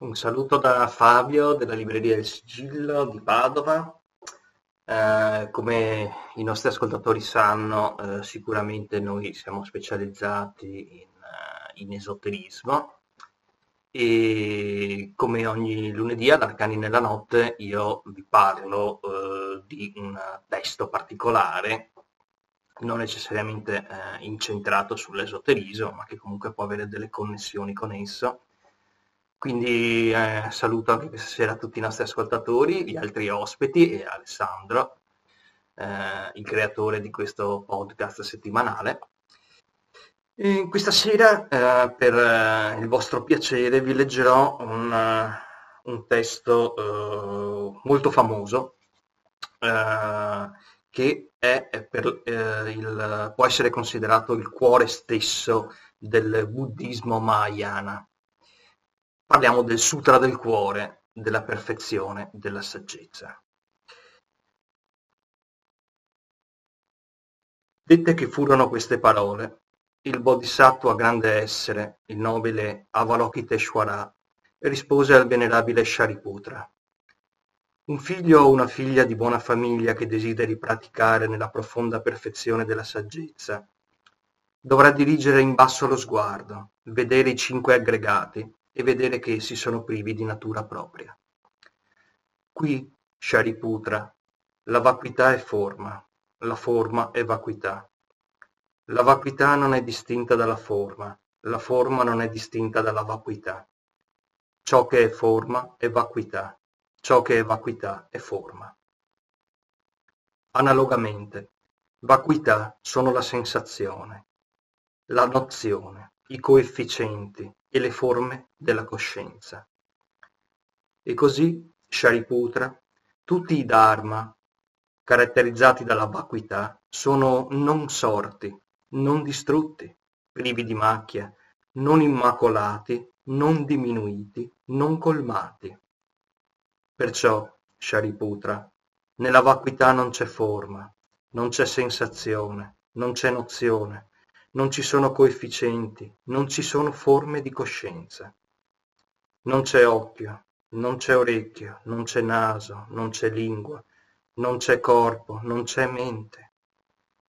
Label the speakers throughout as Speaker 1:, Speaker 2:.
Speaker 1: Un saluto da Fabio della Libreria del Sigillo di Padova. Eh, come i nostri ascoltatori sanno, eh, sicuramente noi siamo specializzati in, uh, in, esoterismo e come ogni lunedì ad Arcani nella Notte io vi parlo uh, di un testo particolare, non necessariamente uh, incentrato sull'esoterismo, ma che comunque può avere delle connessioni con esso. Quindi eh, saluto anche questa sera tutti i nostri ascoltatori, gli altri ospiti e Alessandro, eh, il creatore di questo podcast settimanale. E questa sera, eh, per eh, il vostro piacere, vi leggerò un, uh, un testo uh, molto famoso che è per, il, può essere considerato il cuore stesso del buddismo mahayana. Parliamo del Sutra del Cuore, della perfezione, della saggezza. Dette che furono queste parole, il Bodhisattva grande essere, il nobile Avalokiteshvara, rispose al venerabile Shariputra. Un figlio o una figlia di buona famiglia che desideri praticare nella profonda perfezione della saggezza, dovrà dirigere in basso lo sguardo, vedere i cinque aggregati e vedere che essi sono privi di natura propria. Qui, Shariputra, la vacuità è forma, la forma è vacuità. La vacuità non è distinta dalla forma, la forma non è distinta dalla vacuità. Ciò che è forma è vacuità, ciò che è vacuità è forma. Analogamente, vacuità sono la sensazione, la nozione, i coefficienti, e le forme della coscienza. E così, Shariputra, tutti i dharma, caratterizzati dalla vacuità, sono non sorti, non distrutti, privi di macchia, non immacolati, non diminuiti, non colmati. Perciò, Shariputra, nella vacuità non c'è forma, non c'è sensazione, non c'è nozione, non ci sono coefficienti, non ci sono forme di coscienza. Non c'è occhio, non c'è orecchio, non c'è naso, non c'è lingua, non c'è corpo, non c'è mente.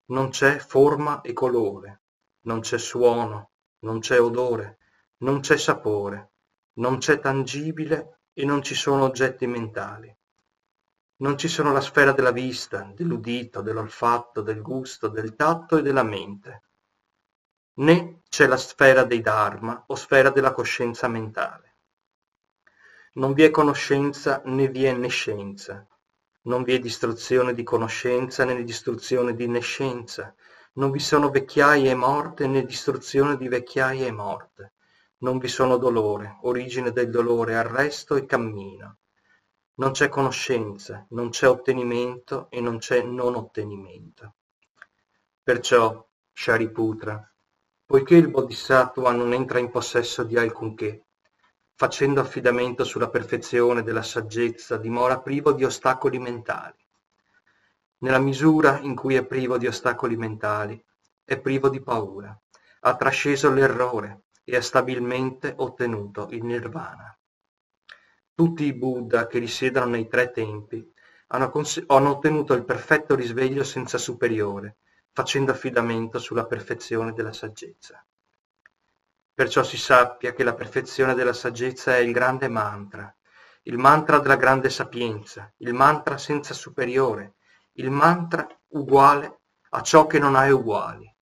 Speaker 1: Non c'è forma e colore, non c'è suono, non c'è odore, non c'è sapore, non c'è tangibile e non ci sono oggetti mentali. Non ci sono la sfera della vista, dell'udito, dell'olfatto, del gusto, del tatto e della mente né c'è la sfera dei dharma o sfera della coscienza mentale. Non vi è conoscenza né vi è nescenza, non vi è distruzione di conoscenza né distruzione di nescenza, non vi sono vecchiaie e morte né distruzione di vecchiaie e morte, non vi sono dolore, origine del dolore, arresto e cammino. Non c'è conoscenza, non c'è ottenimento e non c'è non ottenimento. Perciò, Shariputra, Poiché il Bodhisattva non entra in possesso di alcunché, facendo affidamento sulla perfezione della saggezza, dimora privo di ostacoli mentali. Nella misura in cui è privo di ostacoli mentali, è privo di paura, ha trasceso l'errore e ha stabilmente ottenuto il nirvana. Tutti i Buddha che risiedono nei tre tempi hanno, cons- hanno ottenuto il perfetto risveglio senza superiore, facendo affidamento sulla perfezione della saggezza. Perciò si sappia che la perfezione della saggezza è il grande mantra, il mantra della grande sapienza, il mantra senza superiore, il mantra uguale a ciò che non ha uguali,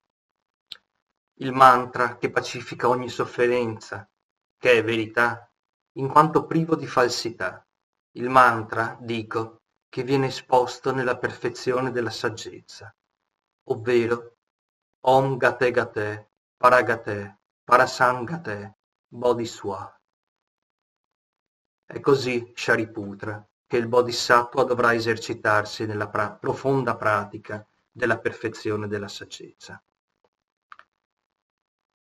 Speaker 1: il mantra che pacifica ogni sofferenza, che è verità, in quanto privo di falsità, il mantra, dico, che viene esposto nella perfezione della saggezza ovvero Om Gate Gate, Paragate, Parasangate, Bodhiswa. È così, Shariputra, che il Bodhisattva dovrà esercitarsi nella pra- profonda pratica della perfezione della saggezza.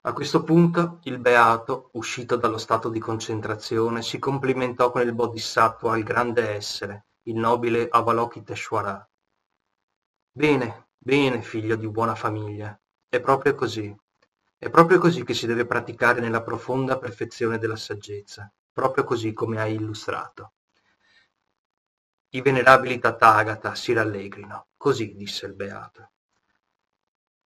Speaker 1: A questo punto il beato, uscito dallo stato di concentrazione, si complimentò con il Bodhisattva al grande essere, il nobile Avalokiteshvara. Bene, Bene, figlio di buona famiglia, è proprio così. È proprio così che si deve praticare nella profonda perfezione della saggezza, proprio così come hai illustrato. I venerabili Tathagata si rallegrino, così disse il beato.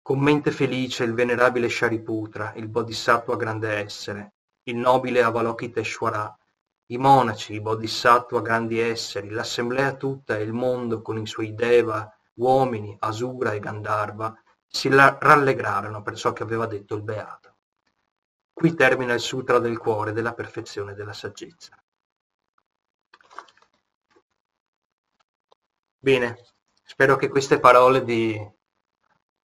Speaker 1: Con mente felice il venerabile Shariputra, il bodhisattva grande essere, il nobile Avalokiteshvara, i monaci, i bodhisattva grandi esseri, l'assemblea tutta e il mondo con i suoi deva, uomini, asura e gandharva, si rallegrarono per ciò che aveva detto il beato. Qui termina il Sutra del cuore della perfezione della saggezza. Bene, spero che queste parole vi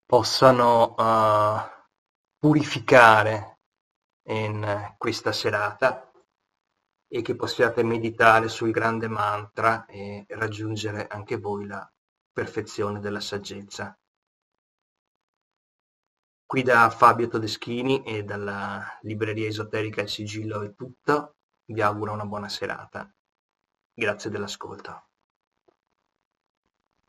Speaker 1: possano uh, purificare in questa serata e che possiate meditare sul grande mantra e raggiungere anche voi la perfezione della saggezza. Qui da Fabio Todeschini e dalla libreria esoterica Il Sigillo è tutto, vi auguro una buona serata. Grazie dell'ascolto.